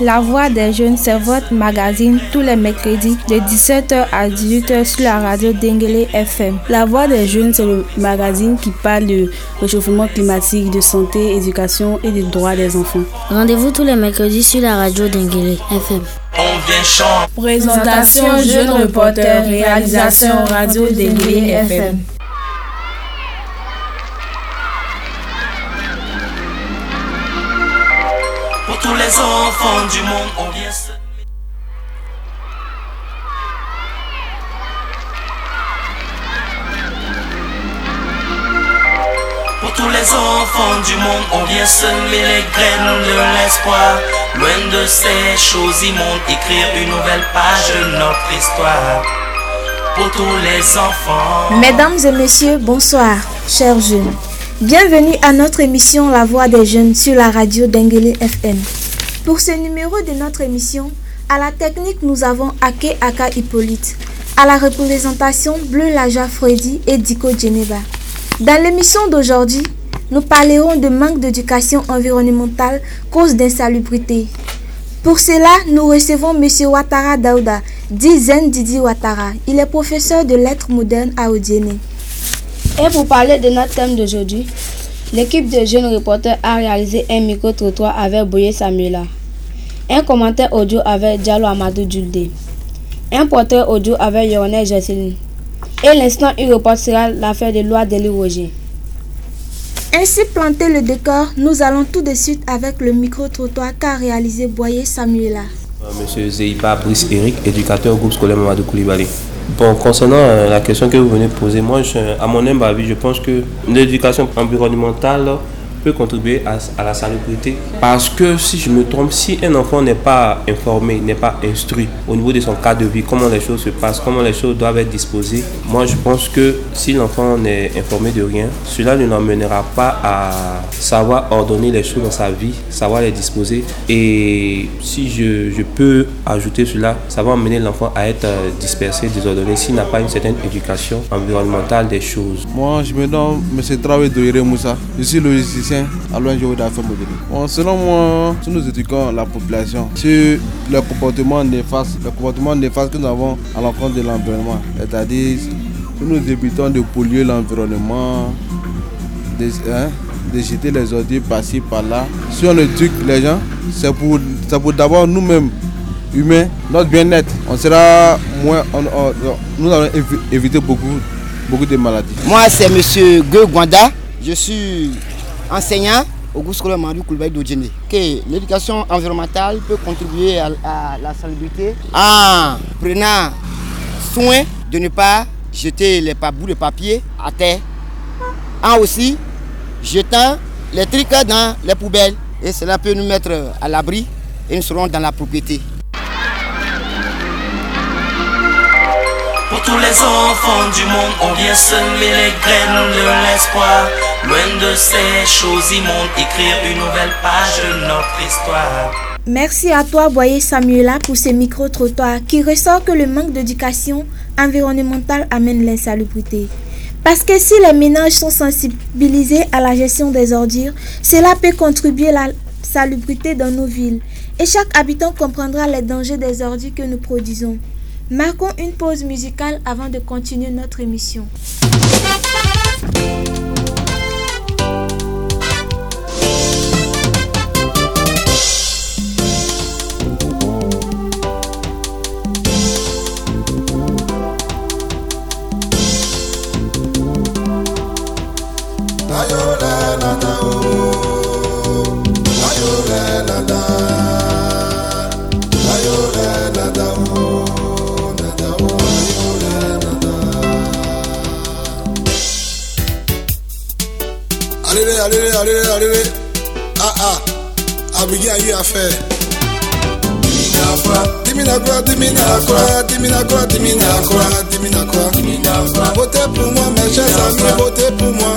La Voix des Jeunes, c'est votre magazine tous les mercredis de 17h à 18h sur la radio Dengele FM. La Voix des Jeunes, c'est le magazine qui parle de réchauffement climatique, de santé, éducation et des droits des enfants. Rendez-vous tous les mercredis sur la radio Dengele FM. Présentation Jeune Reporter, réalisation radio Dengele FM. Pour tous les enfants du monde, on vient semer les graines de l'espoir. Loin de ces choses immondes, écrire une nouvelle page de notre histoire. Pour tous les enfants. Mesdames et messieurs, bonsoir, chers jeunes. Bienvenue à notre émission La Voix des Jeunes sur la radio d'Engele FM. Pour ce numéro de notre émission, à la technique, nous avons Ake Aka Hippolyte. À la représentation, Bleu Laja Freddy et Diko Geneva. Dans l'émission d'aujourd'hui, nous parlerons de manque d'éducation environnementale cause d'insalubrité. Pour cela, nous recevons M. Ouattara Daouda, dit Zen Didi Ouattara. Il est professeur de lettres modernes à Odiene. Et pour parler de notre thème d'aujourd'hui, l'équipe de jeunes reporters a réalisé un micro-trottoir avec Boye Samuela, un commentaire audio avec Diallo Amadou Djulde, un portrait audio avec Yoronel Jesseline. Et l'instant, il reportera l'affaire de loi Deli Roger. Ainsi planté le décor, nous allons tout de suite avec le micro-trottoir qu'a réalisé Boyer Samuela. Monsieur Zeiba Brice Eric, éducateur au groupe scolaire Mamadou Koulibaly. Bon, concernant euh, la question que vous venez de poser, moi, je- à mon humble avis, je pense que l'éducation environnementale peut contribuer à, à la salubrité. Parce que si je me trompe, si un enfant n'est pas informé, n'est pas instruit au niveau de son cadre de vie, comment les choses se passent, comment les choses doivent être disposées, moi je pense que si l'enfant n'est informé de rien, cela ne l'emmènera pas à savoir ordonner les choses dans sa vie, savoir les disposer. Et si je, je peux ajouter cela, ça va emmener l'enfant à être euh, dispersé, désordonné, s'il n'a pas une certaine éducation environnementale des choses. Moi, je me nomme M. Traoré Doyere Moussa. Je suis à l'ONG d'affaires. Bon, selon moi, si nous éduquons la population sur le comportement néfaste, le comportement néfaste que nous avons à l'encontre de l'environnement, c'est-à-dire si nous évitons de polluer l'environnement, de, hein, de jeter les ordures par-ci, par-là. Si on éduque les gens, c'est pour, d'abord nous-mêmes, humains, notre bien-être. On sera moins, nous allons évi- éviter beaucoup, beaucoup de maladies. Moi, c'est M. Gueux Gwanda. Je suis enseignant au groupe scolaire Mandou Koulibaly d'Odjene. Que l'éducation environnementale peut contribuer à, la salubrité en prenant soin de ne pas jeter les bouts de papier à terre. En aussi jetant les trucs dans les poubelles. Et cela peut nous mettre à l'abri et nous serons dans la propriété. Pour tous les enfants du monde, on vient semer les graines de l'espoir. Loin de ces choses immondes, écrire une nouvelle page de notre histoire. Merci à toi, Boyer Samuela, pour ces micro-trottoirs qui ressort que le manque d'éducation environnementale amène l'insalubrité. Parce que si les ménages sont sensibilisés à la gestion des ordures, cela peut contribuer à la salubrité dans nos villes. Et chaque habitant comprendra les dangers des ordures que nous produisons. Marquons une pause musicale avant de continuer notre émission. Abigi ayi afẹ. Dimina kura, dimina kura, dimina kura, dimina kura, dimina kura. Votez pour moi, mes chers amis, votez pour moi.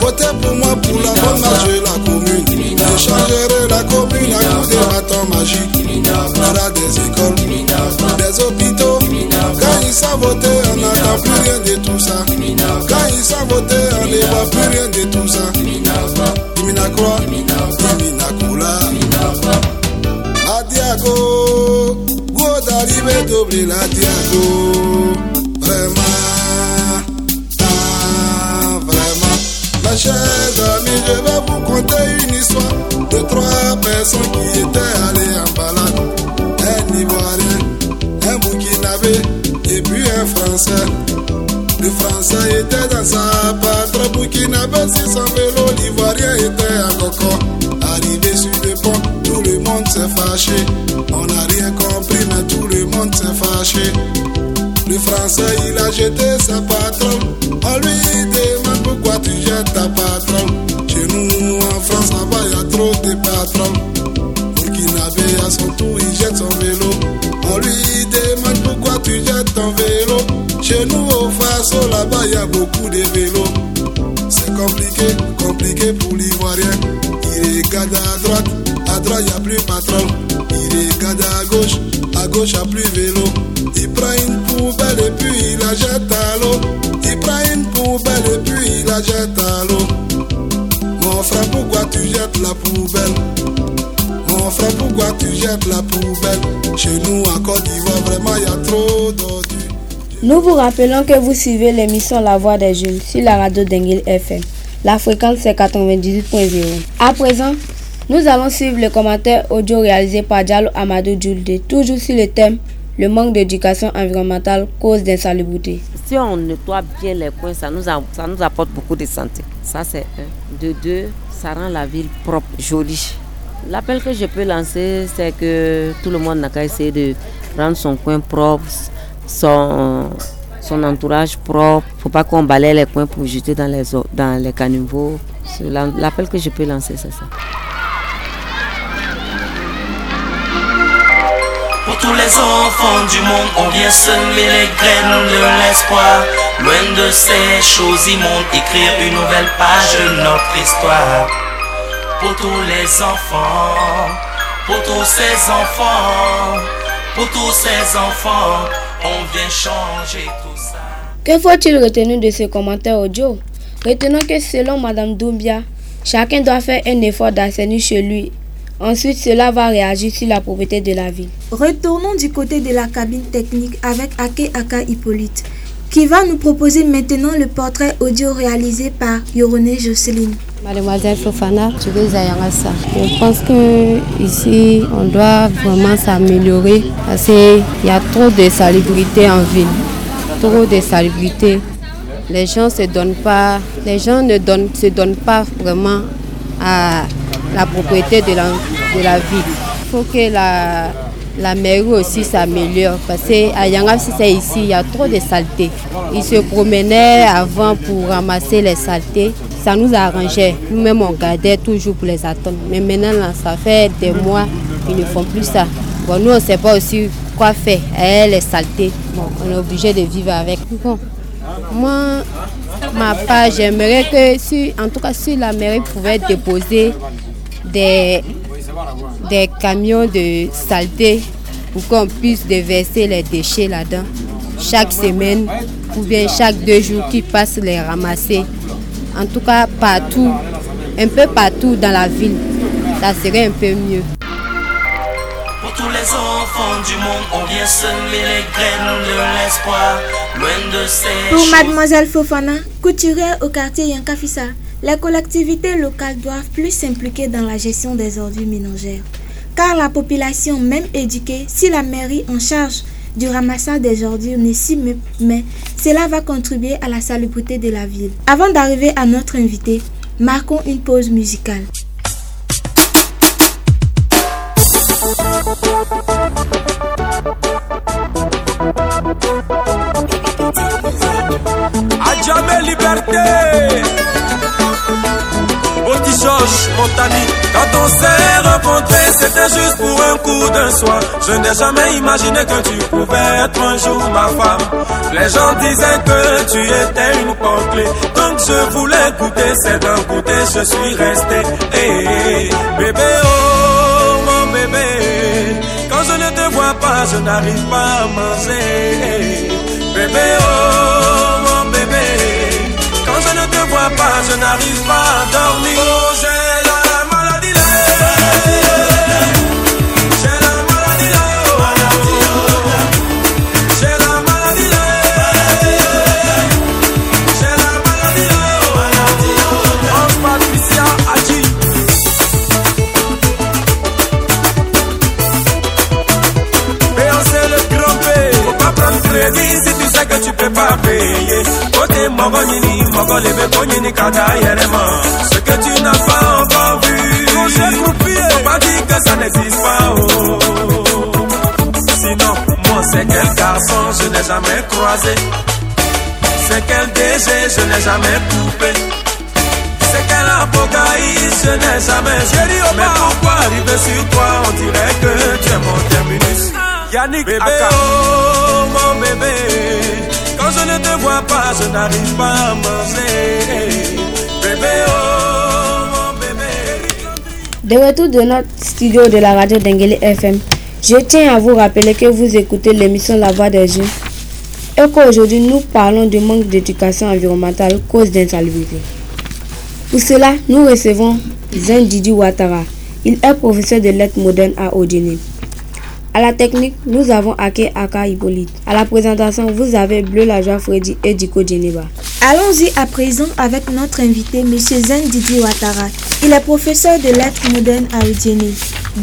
Votez pour moi pour la bonne marche de la commune. Je changerai la commune à coup de bâton magique. On aura des écoles, des hôpitaux. Quand ils savent voter, on n'entend plus rien de tout ça. Quand ils savent voter, on ne voit plus rien de tout ça. Dimina kura, dimina kura. La diago. Vraiment, vraiment. Ma chère amie, je vais vous conter une histoire de trois personnes qui étaient allées en balade. Un Ivoirien, un Burkinabé et puis un Français. Le Français était dans sa patrie, Burkinabé sur son vélo, l'Ivoirien était à Coco. Arrivé sur le pont, tout le monde s'est fâché. On n'a rien compris, s'est fâché. Le Français, il a jeté sa patronne. On lui demande pourquoi tu jettes ta patronne. Chez nous, en France, là-bas, y a trop de patrons. Burkinabé, à son tour, il jette son vélo. On lui demande pourquoi tu jettes ton vélo. Chez nous, au Faso, là-bas, y a beaucoup de vélos. C'est compliqué, compliqué pour l'Ivoirien. Il regarde à droite, à droite, n'y a plus patron. Il regarde à gauche, à gauche, a plus vélo. Il prend une poubelle et puis il la jette à l'eau. Il prend une poubelle et puis il la jette à l'eau. Mon frère, pourquoi tu jettes la poubelle? Mon frère, pourquoi tu jettes la poubelle? Chez nous, à Côte d'Ivoire, vraiment, il y a trop d'ordures. Nous vous rappelons que vous suivez l'émission La Voix des Jeunes sur la radio d'Engil FM. La fréquence c'est 98.0. À présent, nous allons suivre le commentaire audio réalisé par Diallo Amadou Djulde, toujours sur le thème le manque d'éducation environnementale cause d'insalubrité. Si on nettoie bien les coins, ça nous, ça nous apporte beaucoup de santé. Ça, c'est un. De deux, ça rend la ville propre, jolie. L'appel que je peux lancer, c'est que tout le monde n'a qu'à essayer de rendre son coin propre, son, son entourage propre. Il ne faut pas qu'on balaye les coins pour jeter dans les, dans les caniveaux. L'appel que je peux lancer, c'est ça. Tous les enfants du monde, on vient semer les graines de l'espoir. Loin de ces choses immondes, écrire une nouvelle page de notre histoire. Pour tous les enfants, pour tous ces enfants, pour tous ces enfants, on vient changer tout ça. Que faut-il retenir de ces commentaires audio? Retenons que selon Madame Doumbia, chacun doit faire un effort d'assainir chez lui. Ensuite, cela va réagir sur la propriété de la ville. Retournons du côté de la cabine technique avec Ake Aka Hippolyte, qui va nous proposer maintenant le portrait audio réalisé par Yorone Jocelyne. Mademoiselle Fofana, je vais Zayangasa. Je pense que ici, on doit vraiment s'améliorer parce qu'il y a trop de salubrité en ville. Trop de salubrité. Les gens se donnent pas, les gens ne donnent, se donnent pas vraiment à la propriété de la, de la ville. Il faut que la, la mairie aussi s'améliore parce qu'à Yanga, si c'est ici, il y a trop de saleté. Ils se promenaient avant pour ramasser les saletés. Ça nous arrangeait. Nous-mêmes, on gardait toujours pour les attendre. Mais maintenant, ça fait des mois, ils ne font plus ça. Bon, nous, on ne sait pas aussi quoi faire. Eh, les saletés, bon, on est obligé de vivre avec. Moi, ma part, j'aimerais que, si, en tout cas, si la mairie pouvait déposer des, des camions de saleté pour qu'on puisse déverser les déchets là-dedans chaque semaine ou bien chaque deux jours qu'ils passent les ramasser. En tout cas, partout, un peu partout dans la ville, ça serait un peu mieux. Pour tous les enfants du monde, on vient semer les graines de l'espoir. Loin de ces Pour Mademoiselle Fofana, couturière au quartier Yankafissa, les collectivités locales doivent plus s'impliquer dans la gestion des ordures ménagères. Car la population, même éduquée, si la mairie en charge du ramassage des ordures ne s'y met, cela va contribuer à la salubrité de la ville. Avant d'arriver à notre invité, marquons une pause musicale. Jamais liberté. Botichoche, Montani. Quand on s'est rencontrés, c'était juste pour un coup d'un soir. Je n'ai jamais imaginé que tu pouvais être un jour ma femme. Les gens disaient que tu étais une porte. Donc je voulais goûter, c'est d'un goûter, je suis resté. Eh, bébé, oh, mon bébé. Quand je ne te vois pas, je n'arrive pas à manger. Bébé, oh, je n'arrive pas à dormir. Oh, Ce que tu n'as pas encore vu. Faut pas dire que ça n'existe pas. Oh. Sinon, moi c'est quel garçon, je n'ai jamais croisé. C'est quel DG, je n'ai jamais coupé. C'est quel apocalypse, je n'ai jamais chéri. Mais pourquoi arriver sur toi, on dirait que tu es mon terminus? Yannick bébé, oh mon bébé. Je ne te vois pas, je n'arrive pas à manger. Bébé, oh bébé. De retour de notre studio de la radio d'Engele FM, je tiens à vous rappeler que vous écoutez l'émission La Voix des jeunes et qu'aujourd'hui nous parlons du manque d'éducation environnementale cause d'insalubrité. Pour cela, nous recevons Zen Didi Ouattara. Il est professeur de lettres modernes à Odini. À la technique, nous avons Ake Aka Hippolyte. À la présentation, vous avez Bleu Lajoie Freddy et Diko Djeneba. Allons-y à présent avec notre invité, M. Zen Didi Ouattara. Il est professeur de lettres modernes à Udjene.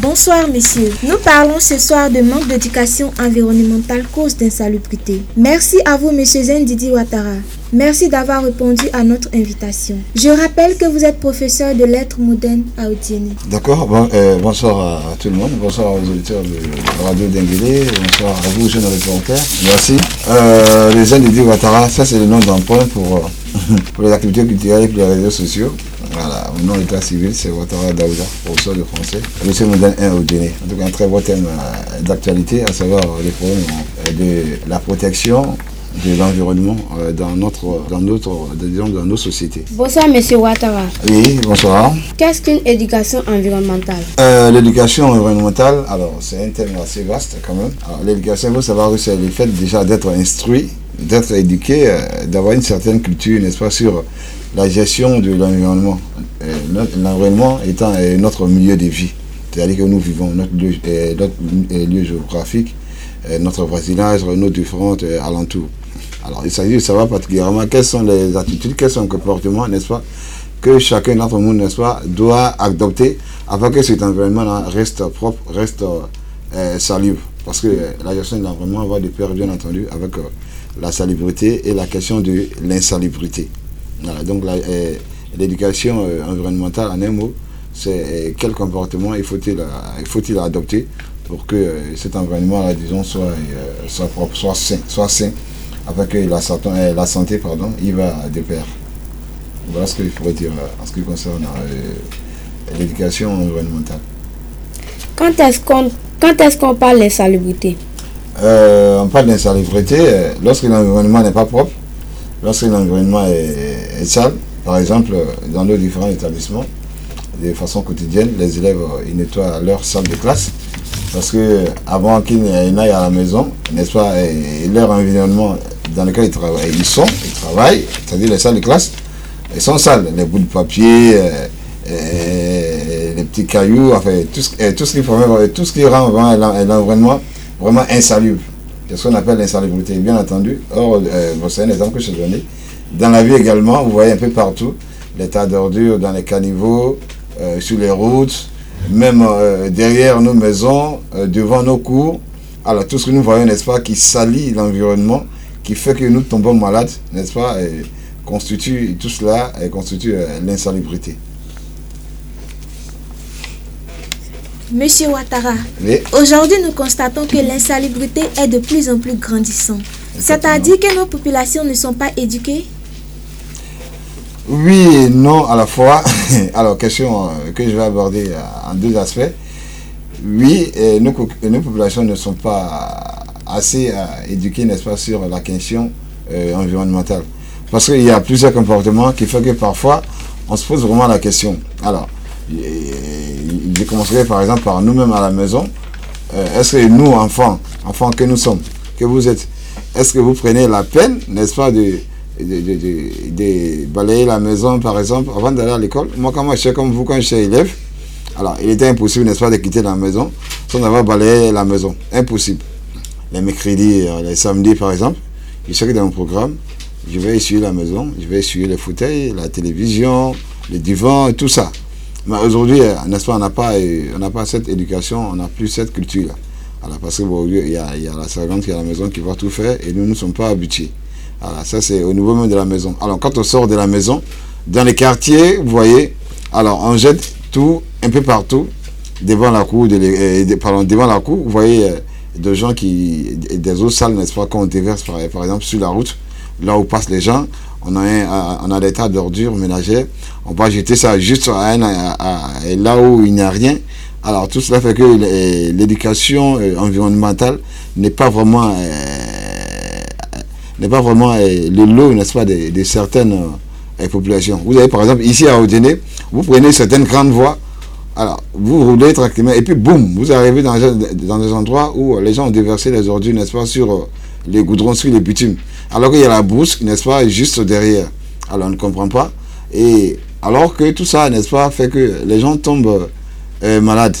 Bonsoir, messieurs. Nous parlons ce soir de manque d'éducation environnementale cause d'insalubrité. Merci à vous, M. Zen Didi Ouattara. Merci d'avoir répondu à notre invitation. Je rappelle que vous êtes professeur de lettres modernes à Udjene. D'accord, euh, bonsoir à, tout le monde, bonsoir aux auditeurs de Radio Denguélé, bonsoir à vous, jeunes reporters. Merci. Euh, les Zen Didi Ouattara, ça c'est le nom d'emprunt pour, euh, pour les activités culturelles et les réseaux sociaux. Mon nom d'état civil, c'est Ouattara Daouda, professeur de français. Je suis moderne 1 au Guinée. En tout cas, un très beau thème euh, d'actualité, à savoir les problèmes euh, de la protection de l'environnement euh, dans notre, dans notre, disons, dans nos sociétés. Bonsoir, Monsieur Ouattara. Oui, bonsoir. Qu'est-ce qu'une éducation environnementale? Euh, l'éducation environnementale, alors c'est un thème assez vaste quand même. L'éducation, il faut savoir que c'est le fait déjà d'être instruit, d'être éduqué, euh, d'avoir une certaine culture, n'est-ce pas, sur la gestion de l'environnement. Euh, L'environnement étant euh, notre milieu de vie, c'est-à-dire que nous vivons notre lieu, euh, géographique, notre voisinage, nos différents euh, alentours. Alors il s'agit de savoir particulièrement quelles sont les attitudes, quels sont les comportements, n'est-ce pas, que chacun d'entre nous, n'est-ce pas, doit adopter afin que cet environnement reste propre, reste euh, salubre. Parce que la gestion de l'environnement va de pair, bien entendu, avec la salubrité et la question de l'insalubrité. Voilà, donc euh, l'éducation euh, environnementale, en un mot, c'est euh, quel comportement il faut-il il faut-il adopter pour que cet environnement, disons, soit, soit propre, soit sain, soit sain, afin que la, santé- la santé, pardon, il va de pair. Voilà ce que je pourrais dire en ce qui concerne euh, l'éducation environnementale. Quand est-ce qu'on qu'on parle d'insalubrité? Euh, on parle d'insalubrité lorsque l'environnement n'est pas propre, lorsque l'environnement est, est sale. Par exemple, dans nos différents établissements, de façon quotidienne, les élèves euh, ils nettoient leur salle de classe parce que avant qu'ils n'aillent à la maison, n'est-ce pas, leur environnement dans lequel ils travaillent, ils sont, ils travaillent, c'est-à-dire les salles de classe, elles sont sales. Les bouts de papier, euh, euh, les petits cailloux, enfin, tout ce, qui, tout ce qui rend vraiment l'en- l'environnement vraiment insalubre. C'est ce qu'on appelle l'insalubrité, bien entendu. Or, euh, c'est un exemple que je te donné. Dans la vie également, vous voyez un peu partout les tas d'ordures dans les caniveaux, euh, sur les routes, même euh, derrière nos maisons, euh, devant nos cours. Alors, tout ce que nous voyons, n'est-ce pas, qui salit l'environnement, qui fait que nous tombons malades, n'est-ce pas, et constitue, tout cela et constitue l'insalubrité. Monsieur Ouattara, Oui. aujourd'hui nous constatons que l'insalubrité est de plus en plus grandissante. C'est-à-dire que nos populations ne sont pas éduquées? Oui et non à la fois. Alors, question euh, que je vais aborder euh, en deux aspects. Oui, nos, populations ne sont pas assez euh, éduquées, n'est-ce pas, sur la question environnementale. Parce qu'il y a plusieurs comportements qui font que parfois, on se pose vraiment la question. Alors, je commencerai par exemple par nous-mêmes à la maison. Est-ce que nous, enfants, enfants que nous sommes, que vous êtes, est-ce que vous prenez la peine, n'est-ce pas, de, de, balayer la maison, par exemple, avant d'aller à l'école Moi, quand moi, j'étais comme vous, quand j'étais élève, alors, il était impossible, n'est-ce pas, de quitter la maison sans avoir balayé la maison. Impossible. Les mercredis, euh, les samedis, par exemple, je sais que dans mon programme, je vais essuyer la maison, je vais essuyer les fauteuils, la télévision, les divans, et tout ça. Mais aujourd'hui, euh, n'est-ce pas, on n'a pas, euh, pas cette éducation, on n'a plus cette culture-là. Alors, parce que bon, il y a, il y a la servante qui est à la maison qui va tout faire et nous ne sommes pas habitués. Voilà, ça c'est au niveau même de la maison. Alors quand on sort de la maison, dans les quartiers, vous voyez, alors on jette tout un peu partout devant la cour, euh, devant la cour, vous voyez euh, des gens qui, des eaux sales, n'est-ce pas, qu'on déverse par, exemple sur la route, là où passent les gens, on a, a des tas d'ordures ménagères, on va jeter ça juste à, un, là où il n'y a rien. Alors tout cela fait que l'éducation euh, environnementale n'est pas vraiment n'est pas vraiment le lot, n'est-ce pas, de, certaines populations. Vous avez par exemple ici à Odéné, vous prenez certaines grandes voies alors, vous roulez tranquillement et puis boum, vous arrivez dans, dans des endroits où les gens ont déversé les ordures, n'est-ce pas, sur euh, les goudrons, sur les bitumes. Alors qu'il y a la brousse, n'est-ce pas, juste derrière. Alors, on ne comprend pas. Et alors que tout ça, n'est-ce pas, fait que les gens tombent euh, malades.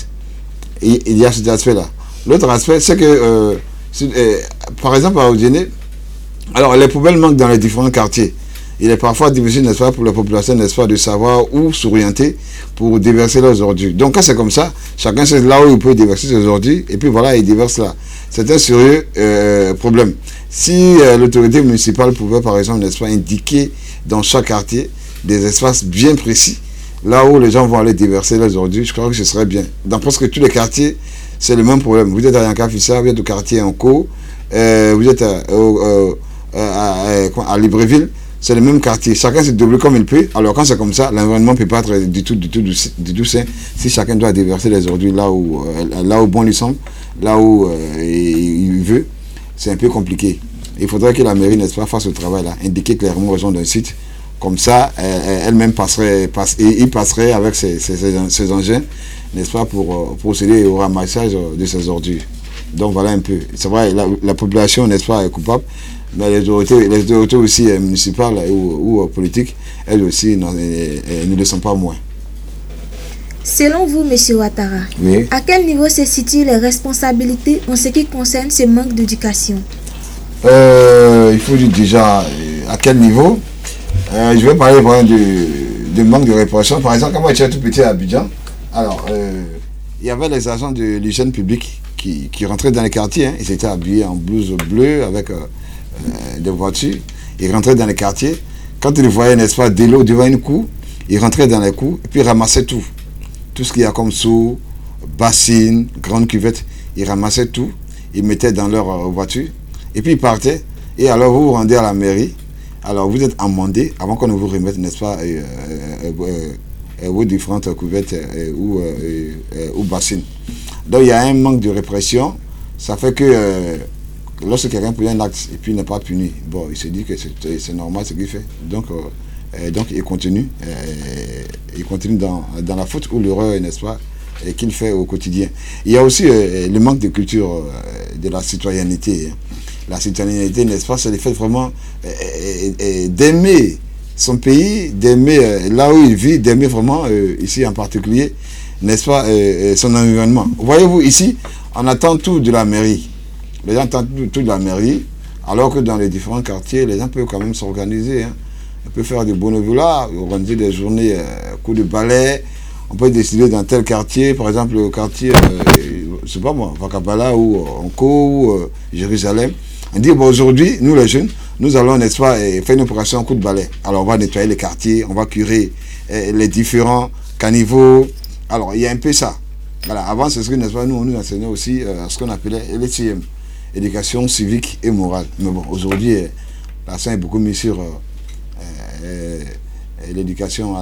il y a cet aspect-là. L'autre aspect, c'est que, euh, par exemple, à Odéné, alors les poubelles manquent dans les différents quartiers il est parfois difficile, n'est-ce pas, pour la population, n'est-ce pas, de savoir où s'orienter pour déverser leurs ordures. Donc, quand c'est comme ça, chacun sait là où il peut déverser ses ordures, et puis voilà, il déverse là. C'est un sérieux euh, problème. Si euh, l'autorité municipale pouvait, par exemple, n'est-ce pas, indiquer dans chaque quartier des espaces bien précis, là où les gens vont aller déverser leurs ordures, je crois que ce serait bien. Dans presque tous les quartiers, c'est le même problème. Vous êtes à Yankafissa, vous êtes au quartier Enco, euh, vous êtes à, à, à Libreville, c'est le même quartier. Chacun se double comme il peut. Alors quand c'est comme ça, l'environnement ne peut pas être du tout, du tout, du, tout sain si chacun doit déverser les ordures là où, euh, là où bon lui semble, là où euh, il veut. C'est un peu compliqué. Il faudrait que la mairie, n'est-ce pas, fasse ce travail-là, indiquer clairement aux gens d'un site. Comme ça, elle-même passerait, passe, et il passerait avec ses, ses, engins, n'est-ce pour euh, procéder au ramassage de ces ordures. Donc voilà un peu. C'est vrai, la, la population, n'est-ce pas, est coupable mais les autorités, les autorités aussi euh, municipales ou, euh, politiques, elles aussi ne le sont pas moins. Selon vous, M. Ouattara, à quel niveau se situent les responsabilités en ce qui concerne ce manque d'éducation? Euh, Il faut dire déjà à quel niveau? je vais parler du, manque de répression. Par exemple, quand moi j'étais tout petit à Abidjan, alors il y avait les agents de l'hygiène publique qui, rentraient dans les quartiers. Hein. ils étaient habillés en blouse bleue avec euh, de voitures. Il rentrait dans les quartiers. Quand il voyait, n'est-ce pas, de l'eau devant une cour, il rentrait dans les cours et puis il ramassait tout. Tout ce qu'il y a comme seau, bassine, grande cuvette, il ramassait tout. Il mettait dans leur euh, voiture et puis il partait. Et alors vous vous rendez à la mairie. Alors vous êtes amendé avant qu'on ne vous remette, n'est-ce pas, vos différentes couvettes ou, ou bassines. Donc il y a un manque de répression. Ça fait que lorsque quelqu'un fait un acte et puis n'est pas puni, bon, il se dit que c'est normal ce qu'il fait. Donc, euh, donc il continue, euh, il continue dans, dans, la faute ou l'erreur, n'est-ce pas, qu'il fait au quotidien. Il y a aussi euh, le manque de culture de la citoyenneté. Hein. La citoyenneté, n'est-ce pas, c'est le fait vraiment d'aimer son pays, d'aimer là où il vit, d'aimer vraiment, ici en particulier, n'est-ce pas, son environnement. Voyez-vous, ici, on attend tout de la mairie les gens tentent tout, de la mairie, alors que dans les différents quartiers, les gens peuvent quand même s'organiser. Hein. On peut faire des bénévolats, organiser des journées euh, coups de balai. On peut décider dans tel quartier, par exemple le quartier, euh, je sais pas moi, Vakabala ou Onko ou euh, Jérusalem. On dit, bon, aujourd'hui, nous les jeunes, nous allons, n'est-ce pas, faire une opération coup de balai. Alors on va nettoyer les quartiers, on va curer les différents caniveaux. Alors il y a un peu ça. Voilà, avant, c'est ce que, n'est-ce pas, nous, on nous enseignait aussi ce qu'on appelait les éducation civique et morale. Mais bon, aujourd'hui, euh, l'accent est beaucoup mis sur euh, euh, l'éducation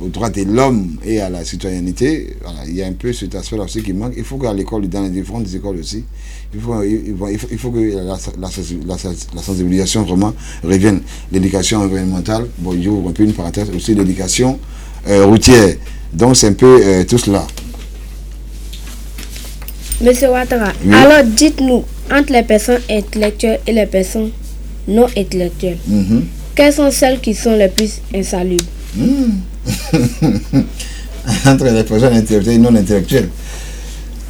au droit de l'homme et à la citoyenneté. il y a un peu cet aspect-là aussi qui manque. Il faut qu'à l'école, dans les différentes écoles aussi, il faut, il faut, que la, sensibilisation vraiment revienne. L'éducation environnementale, bon, j'ouvre un peu une parenthèse, aussi l'éducation routière. Donc c'est un peu tout cela. Monsieur Ouattara, alors dites-nous, entre les personnes intellectuelles et les personnes non intellectuelles, mhm. quelles sont celles qui sont les plus insalubres? Hmm. Entre les personnes intellectuelles et non intellectuelles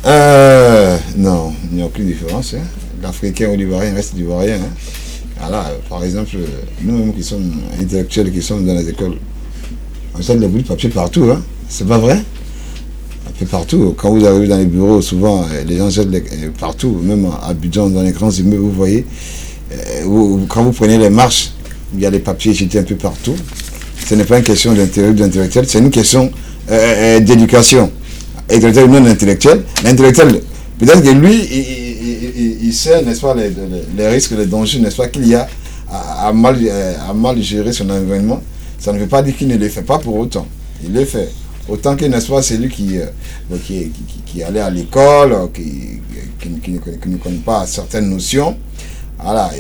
euh, Non, il n'y a aucune différence. Hein. L'Africain ou l'Ivoirien reste l'Ivoirien. Hein. par exemple, nous-mêmes qui sommes intellectuels, qui sommes dans les écoles, on sent les bouts de papier partout. Hein. C'est pas vrai? Partout. Quand vous arrivez dans les bureaux, souvent, euh, les gens jettent euh, partout, même à Abidjan, dans les grands immeubles, vous voyez quand vous prenez les marches, il y a des papiers jetés un peu partout. Ce n'est pas une question d'intérêt d'intellectuel, c'est une question d'éducation. Intellectuel non intellectuel. L'intellectuel, peut-être que lui, il, sait, n'est-ce pas, les, risques, les dangers, n'est-ce pas, qu'il y a à, mal, à mal gérer son environnement. Ça ne veut pas dire qu'il ne le fait pas pour autant. Il le fait. Autant que, n'est-ce pas, celui qui, qui, qui, allait à l'école, qui, qui, ne connaît pas certaines notions, voilà,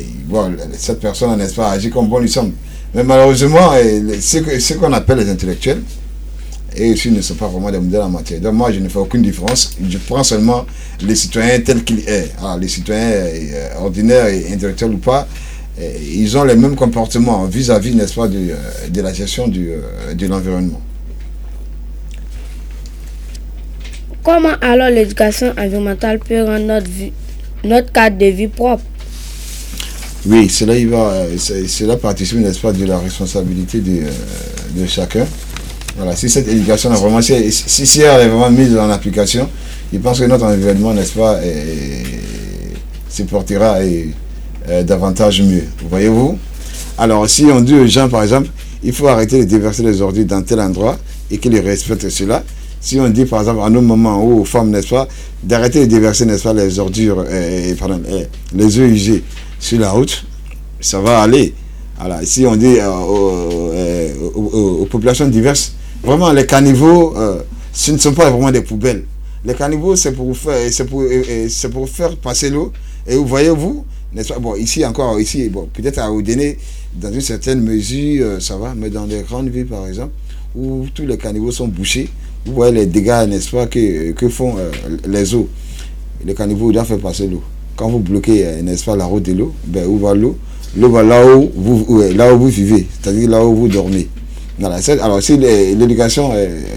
cette personne, n'est-ce pas, agit comme bon lui semble. Mais malheureusement, ce qu'on appelle les intellectuels, et ici ne sont pas vraiment des modèles en matière. Donc moi, je ne fais aucune différence. Je prends seulement les citoyens tels qu'ils sont. les citoyens euh, ordinaires et intellectuels ou pas, euh, ils ont les mêmes comportements vis-à-vis, n'est-ce pas, de, euh, de, la gestion du, de l'environnement. Comment alors l'éducation environnementale peut rendre notre, notre cadre de vie propre? Oui, cela, il va, cela participe, n'est-ce pas, de la responsabilité de, de chacun. Voilà, si cette éducation est vraiment, si, si, elle est vraiment mise en application, je pense que notre environnement, n'est-ce pas, se portera davantage mieux. Voyez-vous? Alors, si on dit aux gens, par exemple, il faut arrêter de déverser les ordures dans tel endroit et qu'ils respectent cela, si on dit, par exemple, à nos moments où aux femmes, n'est-ce pas, d'arrêter de déverser, n'est-ce pas, les ordures, pardon, les œufs usés sur la route, ça va aller. Alors, si on dit euh, aux, populations diverses, Vraiment, les caniveaux, euh, ce ne sont pas vraiment des poubelles. Les caniveaux, c'est pour faire, pour, pour faire passer l'eau. Et vous voyez, vous, pas Bon, ici encore, ici, bon, peut-être à donner dans une certaine mesure, euh, ça va, mais dans les grandes villes, par exemple, où tous les caniveaux sont bouchés, vous voyez les dégâts, n'est-ce pas, que, que font euh, les eaux. Les caniveaux doivent faire passer l'eau. Quand vous bloquez, n'est-ce pas, la route de l'eau, ben, où va l'eau? L'eau va là où vous, là où vous vivez, c'est-à-dire là où vous dormez. Alors, si l'éducation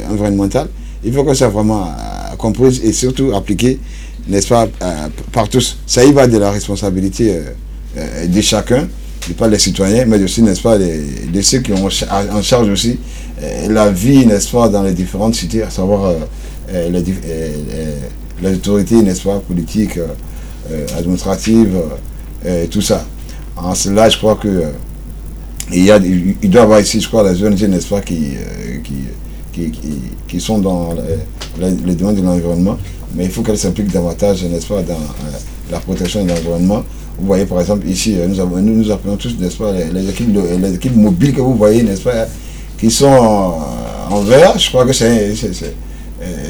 environnementale, il faut que ça soit vraiment euh, comprise et surtout appliquée, n'est-ce pas, euh, par tous. Ça y va de la responsabilité euh, de chacun, pas des citoyens, mais aussi, n'est-ce pas, de, ceux qui ont en charge aussi la vie, n'est-ce pas, dans les différentes cités, à savoir les, les, autorités, n'est-ce pas, politiques, administratives, tout ça. En cela, je crois que il, y a, il doit y avoir ici, je crois, les ONG, n'est-ce pas, qui, euh, qui, qui, qui, sont dans les, domaines de l'environnement, mais il faut qu'elles s'impliquent davantage, n'est-ce pas, dans euh, la protection de l'environnement. Vous voyez, par exemple, ici, euh, nous, avons, nous, nous appelons tous, n'est-ce pas, les, équipes, les équipes mobiles que vous voyez, n'est-ce pas, qui sont en vert. Je crois que c'est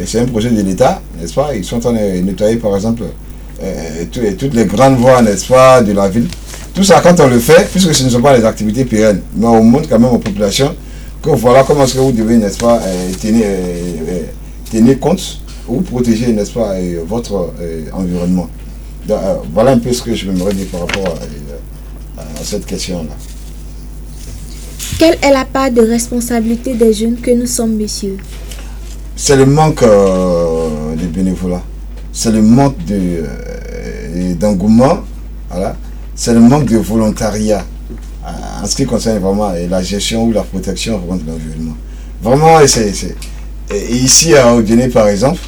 c'est un projet de l'État, n'est-ce pas? Ils sont en train de nettoyer, par exemple, toutes les grandes voies, n'est-ce pas, de la ville. Tout ça, quand on le fait, puisque ce ne sont pas des activités pérennes, mais on montre quand même aux populations que voilà comment est-ce que vous devez, n'est-ce pas, euh, tenir, euh, euh, tenir compte ou protéger, n'est-ce pas, votre environnement. voilà un peu ce que je me dire par rapport à, cette question-là. Quelle est la part de responsabilité des jeunes que nous sommes, messieurs? C'est le manque de bénévolat. C'est le manque d'engouement. voilà c'est le manque de volontariat euh, en ce qui concerne vraiment la gestion ou la protection de l'environnement. Vraiment, ici à Odéné, par exemple,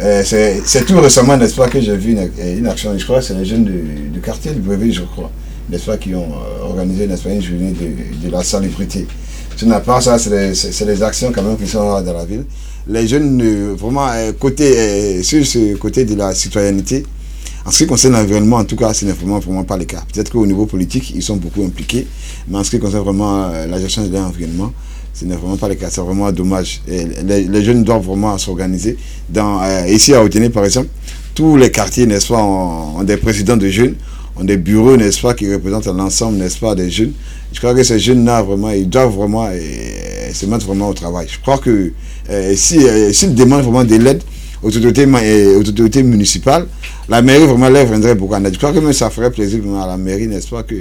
euh, c'est tout récemment, n'est-ce pas, que j'ai vu une, action, je crois c'est les jeunes du, quartier du brevet, je crois, n'est-ce qui ont euh, organisé, n'est-ce pas, une journée de, la salubrité. Ce n'est pas ça, c'est les, actions quand même qui sont dans la ville. Les jeunes, vraiment, côté, sur ce côté de la citoyenneté, en ce qui concerne l'environnement, en tout cas, ce n'est vraiment, vraiment pas le cas. Peut-être qu'au niveau politique, ils sont beaucoup impliqués, mais en ce qui concerne vraiment euh, la gestion de l'environnement, ce n'est vraiment pas le cas. C'est vraiment dommage. les, jeunes doivent vraiment s'organiser. Euh, ici à Haute par exemple, tous les quartiers, n'est-ce pas, ont, des présidents de jeunes, ont des bureaux, n'est-ce pas, qui représentent l'ensemble, n'est-ce pas, des jeunes. Je crois que ces jeunes-là, vraiment, ils doivent vraiment euh, se mettre vraiment au travail. Je crois que s'ils demandent vraiment de l'aide, aux autorités, municipales, la mairie vraiment leur viendrait beaucoup en aide. Je crois que même ça ferait plaisir à la mairie, n'est-ce pas, que,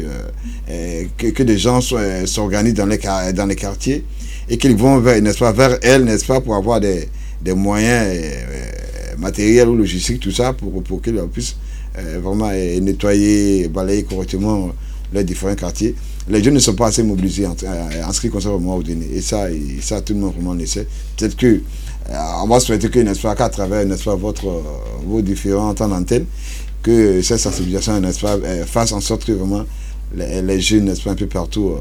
euh, que, des gens s'organisent dans les, dans les quartiers et qu'ils vont vers, n'est-ce pas, vers elles, n'est-ce pas, pour avoir des, moyens euh, matériels ou logistiques, tout ça, pour, pour qu'ils puissent vraiment nettoyer, balayer correctement les différents quartiers. Les jeunes ne sont pas assez mobilisés en, ce qui concerne moi au. Et ça, ça, tout le monde vraiment le sait. Peut-être que euh, on va souhaiter que, n'est-ce pas, qu'à travers, votre, vos différents temps d'antenne, que cette sensibilisation, fasse en sorte que vraiment les, jeunes, un peu partout,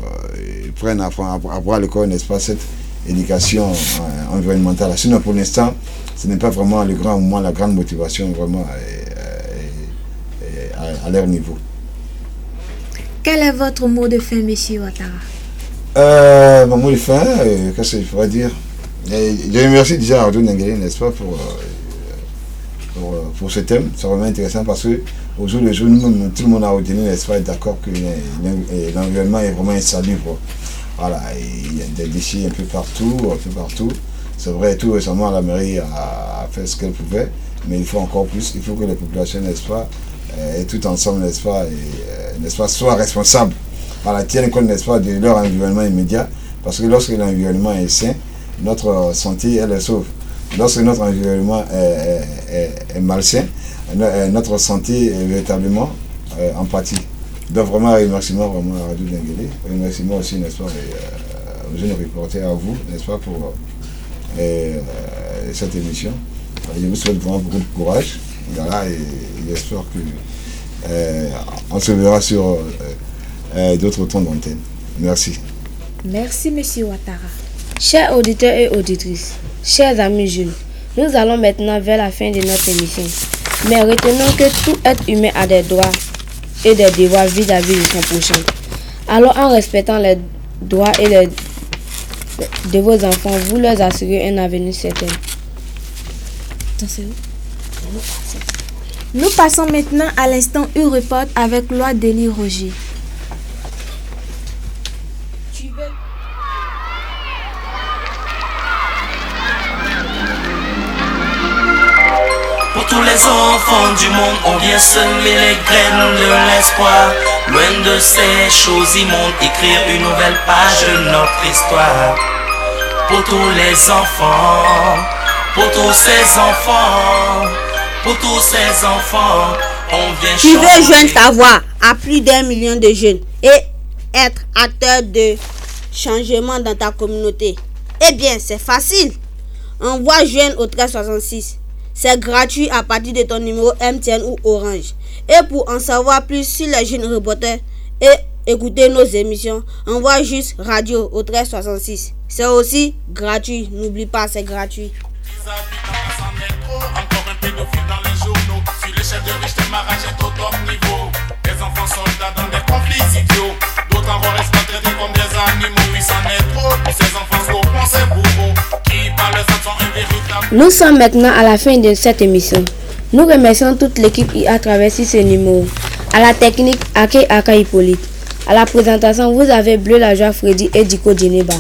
prennent à, à, le corps, n'est-ce pas, cette éducation environnementale. Sinon, pour l'instant, ce n'est pas vraiment le grand moment, la grande motivation vraiment à, leur niveau. Quel est votre mot de fin, monsieur Ouattara? Euh, Mon mot de fin, euh, qu'est-ce que je pourrais dire? Je remercie déjà Ardo Nenguele, n'est-ce pas, pour, euh, pour, ce thème. C'est vraiment intéressant parce que au jour le jour, tout le monde a retenu, n'est-ce pas, d'accord que l'environnement est vraiment insalubre. Voilà, il y a des déchets un peu partout, un peu partout. C'est vrai, tout récemment, la mairie a, fait ce qu'elle pouvait, mais il faut encore plus. Il faut que les populations, n'est-ce pas, euh, et tout ensemble, n'est-ce pas, euh, n'est-ce pas, soient responsables, la tienne compte, n'est-ce pas, de leur environnement immédiat. Parce que lorsque l'environnement est sain, notre santé, elle est sauve. Lorsque notre environnement est, malsain, euh, notre santé est véritablement en pâtit. Donc vraiment, un remerciement vraiment à Radio Denguele. Un remerciement aussi, n'est-ce pas, aux jeunes reporters, à vous, n'est-ce pas, pour et, euh, cette émission. Je vous souhaite vraiment beaucoup de courage. Voilà, et, j'espère que euh, on se verra sur euh, d'autres temps d'antenne. Merci. Merci, Monsieur Ouattara. Chers auditeurs et auditrices, chers amis jeunes, nous allons maintenant vers la fin de notre émission. Mais retenons que tout être humain a des droits et des devoirs vis-à-vis de son prochain. Alors, en respectant les droits et les de vos enfants, vous leur assurez un avenir certain. Nous passons maintenant à l'instant U-Report avec Loi Delis Roger. Pour tous les enfants du monde, on vient semer les graines de l'espoir. Loin de ces choses immondes, écrire une nouvelle page de notre histoire. Pour tous les enfants, pour tous ces enfants, pour tous ces enfants, on vient Tu veux joindre ta voix à plus d'un million de jeunes et être acteur de changement dans ta communauté. Eh bien, c'est facile. Envoie jeune au 1366. C'est gratuit à partir de ton numéro MTN ou Orange. Et pour en savoir plus sur les jeunes reporters et écouter nos émissions, envoie juste radio au 1366. C'est aussi gratuit. N'oublie pas, c'est gratuit. Nous sommes maintenant à la fin de cette émission. Nous remercions toute l'équipe qui a traversé ce numéro. À la technique, Ake Aka Hippolyte. À la présentation, vous avez Bleu la joie Freddy et Diko Djeneba.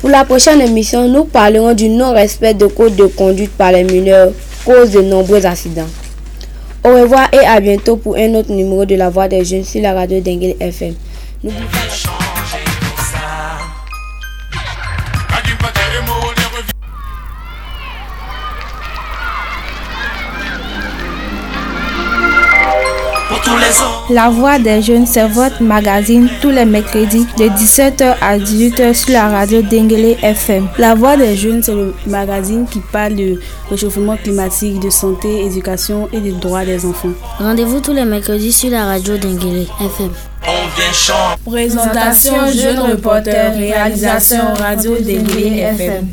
Pour la prochaine émission, nous parlerons du non-respect de code de conduite par les mineurs cause de nombreux accidents. Au revoir et à bientôt pour un autre numéro de La Voix des Jeunes sur la radio d'Engel FM. La Voix des Jeunes, c'est votre magazine tous les mercredis de 17h à 18h sur la radio Dengele FM. La Voix des Jeunes, c'est le magazine qui parle de réchauffement climatique, de santé, éducation et des droits des enfants. Rendez-vous tous les mercredis sur la radio Dengele FM. Présentation, jeune reporter, réalisation radio Dengele FM.